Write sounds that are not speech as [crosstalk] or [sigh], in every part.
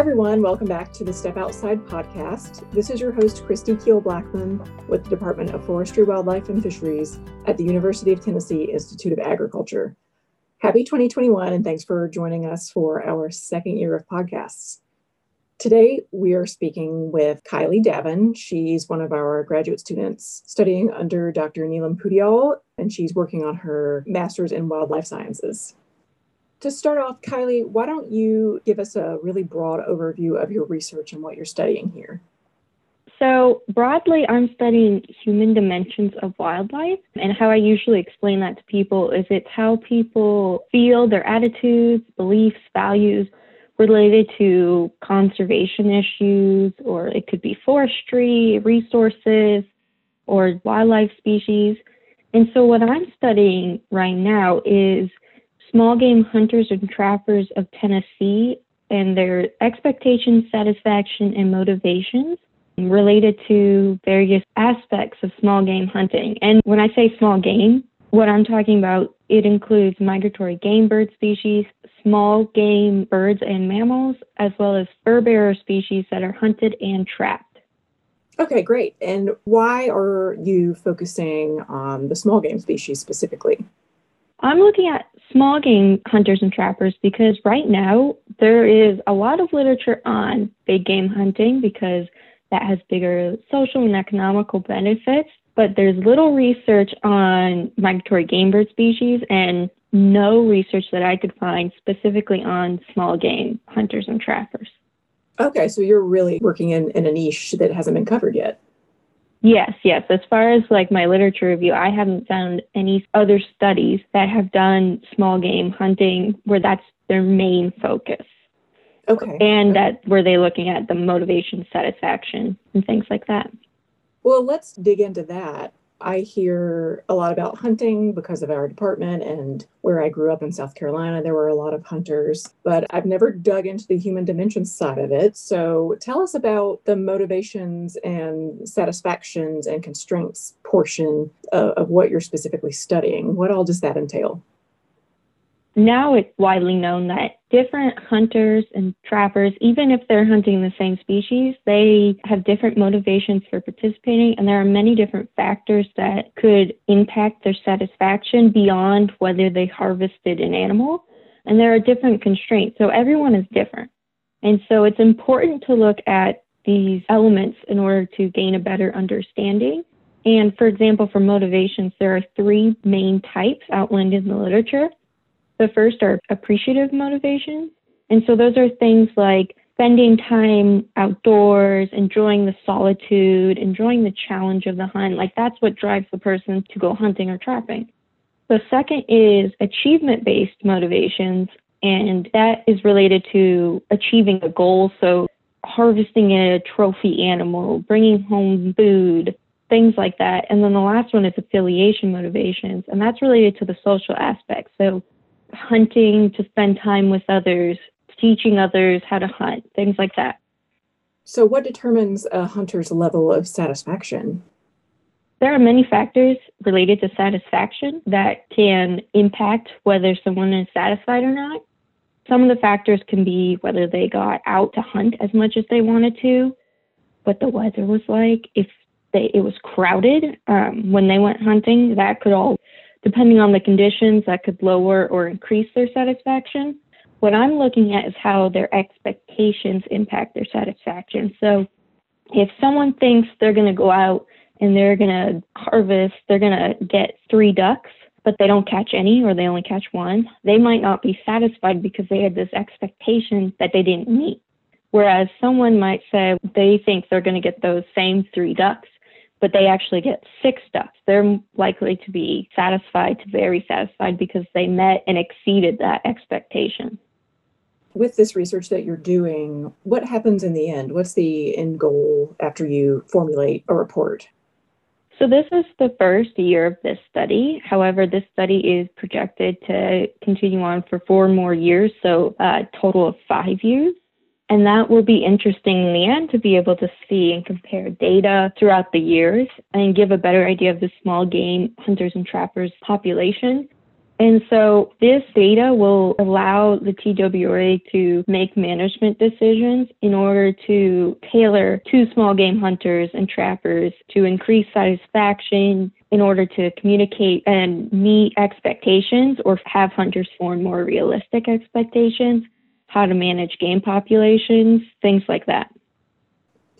everyone. Welcome back to the Step Outside podcast. This is your host, Christy Keel Blackman with the Department of Forestry, Wildlife, and Fisheries at the University of Tennessee Institute of Agriculture. Happy 2021, and thanks for joining us for our second year of podcasts. Today, we are speaking with Kylie Davin. She's one of our graduate students studying under Dr. Neelam Poudyal, and she's working on her master's in wildlife sciences. To start off, Kylie, why don't you give us a really broad overview of your research and what you're studying here? So, broadly, I'm studying human dimensions of wildlife. And how I usually explain that to people is it's how people feel, their attitudes, beliefs, values related to conservation issues, or it could be forestry, resources, or wildlife species. And so, what I'm studying right now is small game hunters and trappers of Tennessee and their expectations, satisfaction, and motivations related to various aspects of small game hunting. And when I say small game, what I'm talking about, it includes migratory game bird species, small game birds and mammals, as well as fur bearer species that are hunted and trapped. Okay, great. And why are you focusing on the small game species specifically? I'm looking at small game hunters and trappers because right now there is a lot of literature on big game hunting because that has bigger social and economical benefits, but there's little research on migratory game bird species and no research that I could find specifically on small game hunters and trappers. Okay, so you're really working in, in a niche that hasn't been covered yet. Yes, yes. As far as like my literature review, I haven't found any other studies that have done small game hunting where that's their main focus. Okay. And that were they looking at the motivation, satisfaction, and things like that. Well, let's dig into that. I hear a lot about hunting because of our department and where I grew up in South Carolina, there were a lot of hunters, but I've never dug into the human dimension side of it. So tell us about the motivations and satisfactions and constraints portion of, of what you're specifically studying. What all does that entail? Now it's widely known that different hunters and trappers, even if they're hunting the same species, they have different motivations for participating, and there are many different factors that could impact their satisfaction beyond whether they harvested an animal. And there are different constraints, so everyone is different. And so it's important to look at these elements in order to gain a better understanding. And for example, for motivations, there are three main types outlined in the literature. The first are appreciative motivations. And so those are things like spending time outdoors, enjoying the solitude, enjoying the challenge of the hunt. Like that's what drives the person to go hunting or trapping. The second is achievement based motivations, and that is related to achieving a goal. So harvesting a trophy animal, bringing home food, things like that. And then the last one is affiliation motivations, and that's related to the social aspect. So hunting to spend time with others, teaching others how to hunt, things like that. So, what determines a hunter's level of satisfaction? There are many factors related to satisfaction that can impact whether someone is satisfied or not. Some of the factors can be whether they got out to hunt as much as they wanted to, what the weather was like, if they, it was crowded um, when they went hunting, that could all depending on the conditions, that could lower or increase their satisfaction. What I'm looking at is how their expectations impact their satisfaction. So if someone thinks they're going to go out and they're going to harvest, they're going to get three ducks, but they don't catch any or they only catch one, they might not be satisfied because they had this expectation that they didn't meet. Whereas someone might say they think they're going to get those same three ducks, but they actually get six ducks. They're likely to be satisfied to very satisfied because they met and exceeded that expectation. With this research that you're doing, what happens in the end? What's the end goal after you formulate a report? So, this is the first year of this study. However, this study is projected to continue on for four more years, so a total of five years. And that will be interesting in the end to be able to see and compare data throughout the years and give a better idea of the small game hunters and trappers population. And so this data will allow the TWRA to make management decisions in order to tailor to small game hunters and trappers to increase satisfaction in order to communicate and meet expectations or have hunters form more realistic expectations, how to manage game populations, things like that.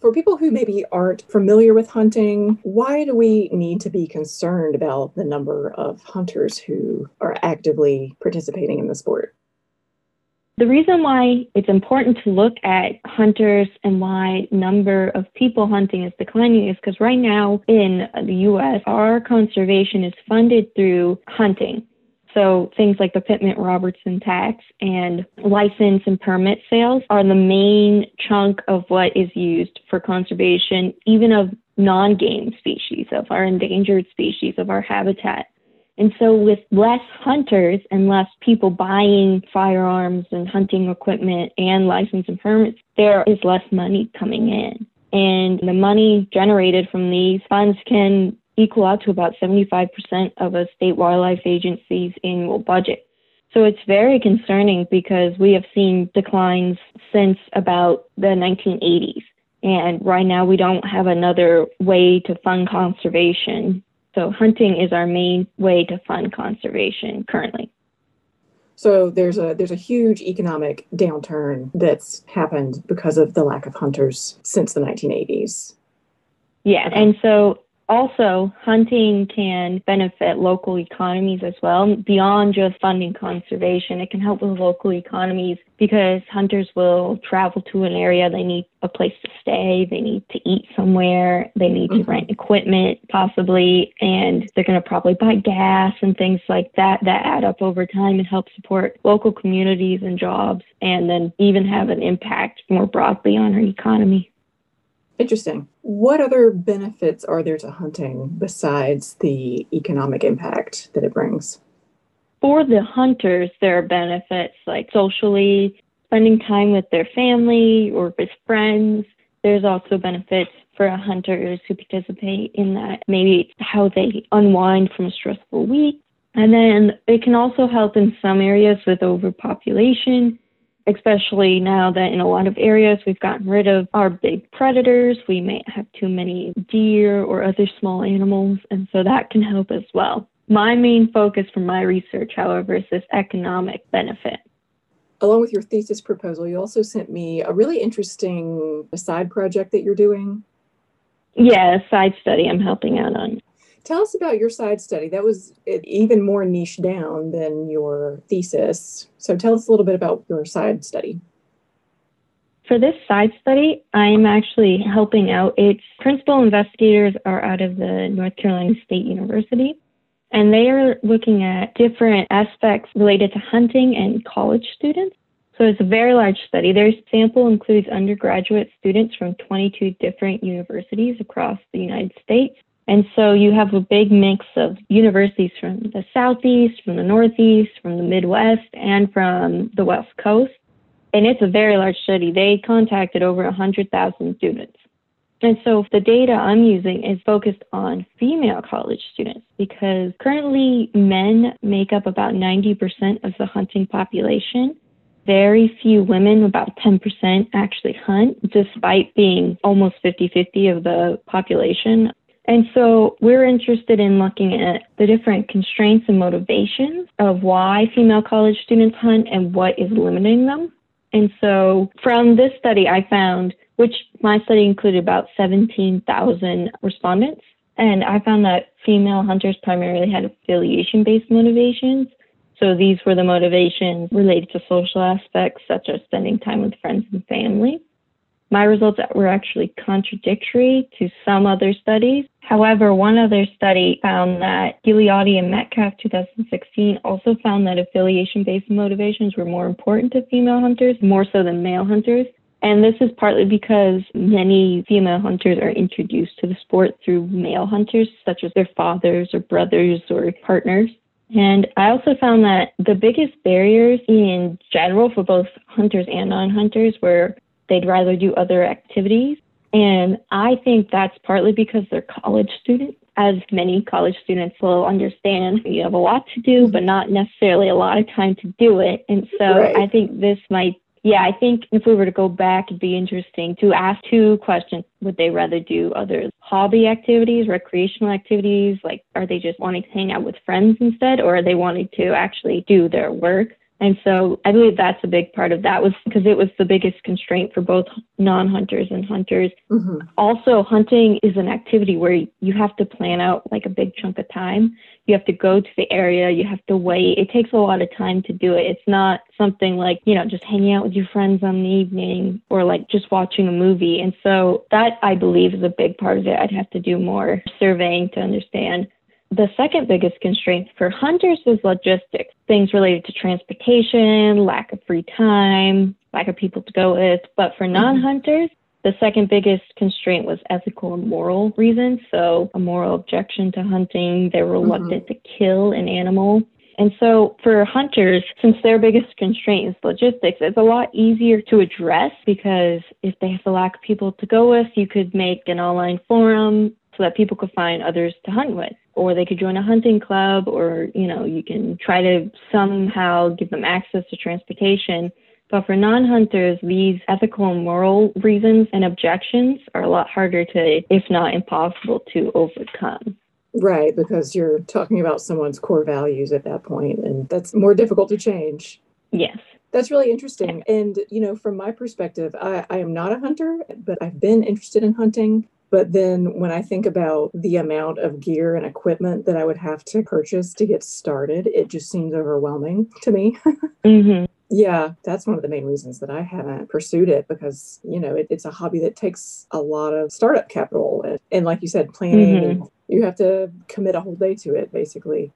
For people who maybe aren't familiar with hunting, why do we need to be concerned about the number of hunters who are actively participating in the sport? The reason why it's important to look at hunters and why number of people hunting is declining is because right now in the US, our conservation is funded through hunting. So things like the Pittman Robertson tax and license and permit sales are the main chunk of what is used for conservation, even of non-game species, of our endangered species, of our habitat. And so with less hunters and less people buying firearms and hunting equipment and license and permits, there is less money coming in. And the money generated from these funds can equal out to about 75% of a state wildlife agency's annual budget. So it's very concerning because we have seen declines since about the 1980s. And right now we don't have another way to fund conservation. So hunting is our main way to fund conservation currently. So there's a there's a huge economic downturn that's happened because of the lack of hunters since the 1980s. Yeah, and so also, hunting can benefit local economies as well. Beyond just funding conservation, it can help with local economies because hunters will travel to an area, they need a place to stay, they need to eat somewhere, they need mm-hmm. to rent equipment possibly, and they're going to probably buy gas and things like that that add up over time and help support local communities and jobs and then even have an impact more broadly on our economy. Interesting. What other benefits are there to hunting besides the economic impact that it brings? For the hunters, there are benefits like socially, spending time with their family or with friends. There's also benefits for hunters who participate in that, maybe how they unwind from a stressful week. And then it can also help in some areas with overpopulation especially now that in a lot of areas we've gotten rid of our big predators. We may have too many deer or other small animals, and so that can help as well. My main focus for my research, however, is this economic benefit. Along with your thesis proposal, you also sent me a really interesting side project that you're doing. Yeah, a side study I'm helping out on. Tell us about your side study. That was eh, even more niche down than your thesis. So tell us a little bit about your side study. For this side study, I'm actually helping out. Its principal investigators are out of the North Carolina State University, and they are looking at different aspects related to hunting and college students. So it's a very large study. Their sample includes undergraduate students from 22 different universities across the United States. And so you have a big mix of universities from the Southeast, from the Northeast, from the Midwest, and from the West Coast. And it's a very large study. They contacted over 100,000 students. And so the data I'm using is focused on female college students because currently men make up about 90% of the hunting population. Very few women, about 10%, actually hunt, despite being almost 50 50 of the population. And so we're interested in looking at the different constraints and motivations of why female college students hunt and what is limiting them. And so from this study, I found, which my study included about 17,000 respondents, and I found that female hunters primarily had affiliation based motivations. So these were the motivations related to social aspects, such as spending time with friends and family. My results were actually contradictory to some other studies. However, one other study found that Gigliotti and Metcalf 2016 also found that affiliation based motivations were more important to female hunters, more so than male hunters. And this is partly because many female hunters are introduced to the sport through male hunters, such as their fathers or brothers or partners. And I also found that the biggest barriers in general for both hunters and non hunters were They'd rather do other activities. And I think that's partly because they're college students as many college students will understand, you have a lot to do, but not necessarily a lot of time to do it. And so Right. I think this might, yeah, I think if we were to go back, it'd be interesting to ask two questions. Would they rather do other hobby activities, recreational activities? Like, are they just wanting to hang out with friends instead, or are they wanting to actually do their work? And so I believe that's a big part of that was because it was the biggest constraint for both non-hunters and hunters. Mhm. also hunting is an activity where you have to plan out like a big chunk of time. You have to go to the area you have to wait. It takes a lot of time to do it. It's not something like you know just hanging out with your friends on the evening or like just watching a movie. And so that i believe is a big part of it. I'd have to do more surveying to understand the second biggest constraint for hunters was logistics, things related to transportation, lack of free time, lack of people to go with. But for mm-hmm. non hunters, the second biggest constraint was ethical and moral reasons. So, a moral objection to hunting, they're mm-hmm. reluctant to kill an animal. And so, for hunters, since their biggest constraint is logistics, it's a lot easier to address because if they have the lack of people to go with, you could make an online forum so that people could find others to hunt with or they could join a hunting club or you know you can try to somehow give them access to transportation but for non-hunters these ethical and moral reasons and objections are a lot harder to if not impossible to overcome Right, because you're talking about someone's core values at that point, and that's more difficult to change. yes That's really interesting. And, you know, from my perspective, I, I am not a hunter, but I've been interested in hunting. But then when I think about the amount of gear and equipment that I would have to purchase to get started, it just seems overwhelming to me. [laughs] hmm yeah, that's one of the main reasons that I haven't pursued it because, you know, it, it's a hobby that takes a lot of startup capital. And, and like you said, planning, and you have to commit a whole day to it, basically.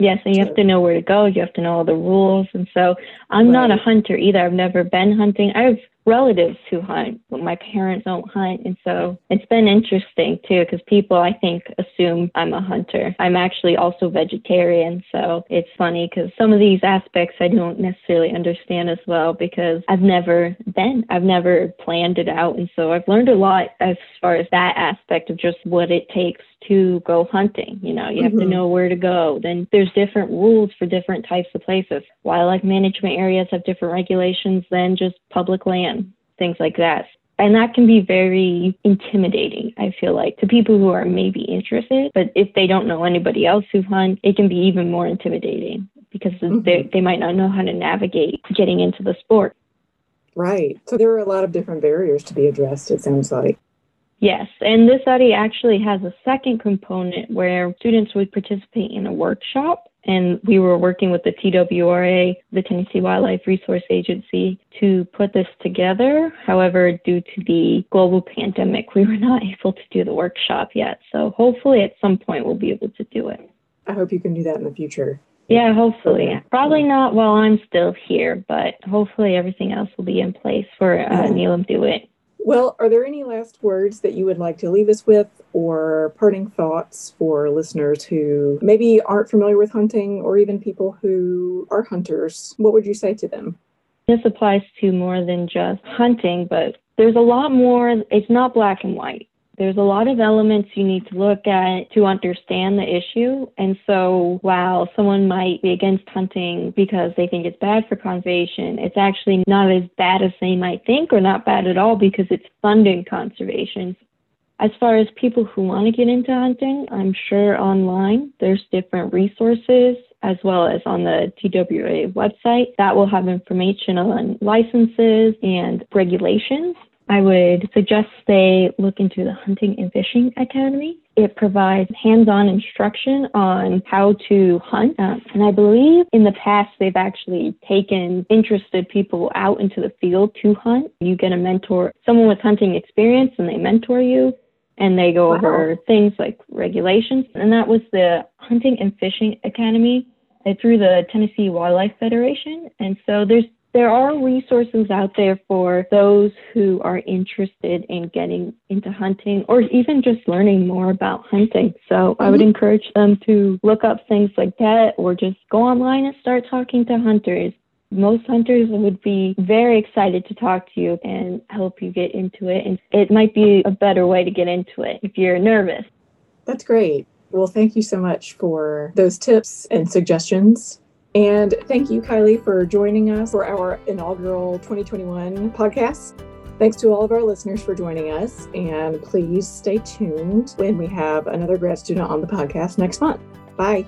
Yes, and you have to know where to go. You have to know all the rules. And so I'm not a hunter either. I've never been hunting. I have relatives who hunt, but my parents don't hunt. And so it's been interesting too, because people, I think, assume I'm a hunter. I'm actually also vegetarian. So it's funny because some of these aspects I don't necessarily understand as well because I've never been, I've never planned it out. And so I've learned a lot as far as that aspect of just what it takes to go hunting. You know, you have to Mhm. know where to go. Then there's different rules for different types of places. Wildlife management areas have different regulations than just public land, things like that. And that can be very intimidating, I feel like, to people who are maybe interested. But if they don't know anybody else who hunt, it can be even more intimidating because Mhm. they, they might not know how to navigate getting into the sport. Right. So there are a lot of different barriers to be addressed, it sounds like. Yes, and this study actually has a second component where students would participate in a workshop. And we were working with the TWRA, the Tennessee Wildlife Resource Agency, to put this together. However, due to the global pandemic, we were not [laughs] able to do the workshop yet. So hopefully at some point we'll be able to do it. I hope you can do that in the future. Yeah, hopefully. Probably not while I'm still here, but hopefully everything else will be in place for uh. Neelam Do It. Well, are there any last words that you would like to leave us with or parting thoughts for listeners who maybe aren't familiar with hunting or even people who are hunters? What would you say to them? This applies to more than just hunting, but there's a lot more. It's not black and white. There's a lot of elements you need to look at to understand the issue. And so while someone might be against hunting because they think it's bad for conservation, it's actually not as bad as they might think or not bad at all because it's funding conservation. As far as people who want to get into hunting, I'm sure online there's different resources as well as on the TWA website that will have information on licenses and regulations. I would suggest they look into the Hunting and Fishing Academy. It provides hands on instruction on how to hunt. Um, and I believe in the past, they've actually taken interested people out into the field to hunt. You get a mentor, someone with hunting experience, and they mentor you and they go Wow. over things like regulations. And that was the Hunting and Fishing Academy uh, through the Tennessee Wildlife Federation. And so there's there are resources out there for those who are interested in getting into hunting or even just learning more about hunting. So I would Mhm. encourage them to look up things like that or just go online and start talking to hunters. Most hunters would be very excited to talk to you and help you get into it. And it might be a better way to get into it if you're nervous. That's great. Well, thank you so much for those tips and suggestions. And thank you, Kylie, for joining us for our inaugural 2021 podcast. Thanks to all of our listeners for joining us. And please stay tuned when we have another grad student on the podcast next month. Bye.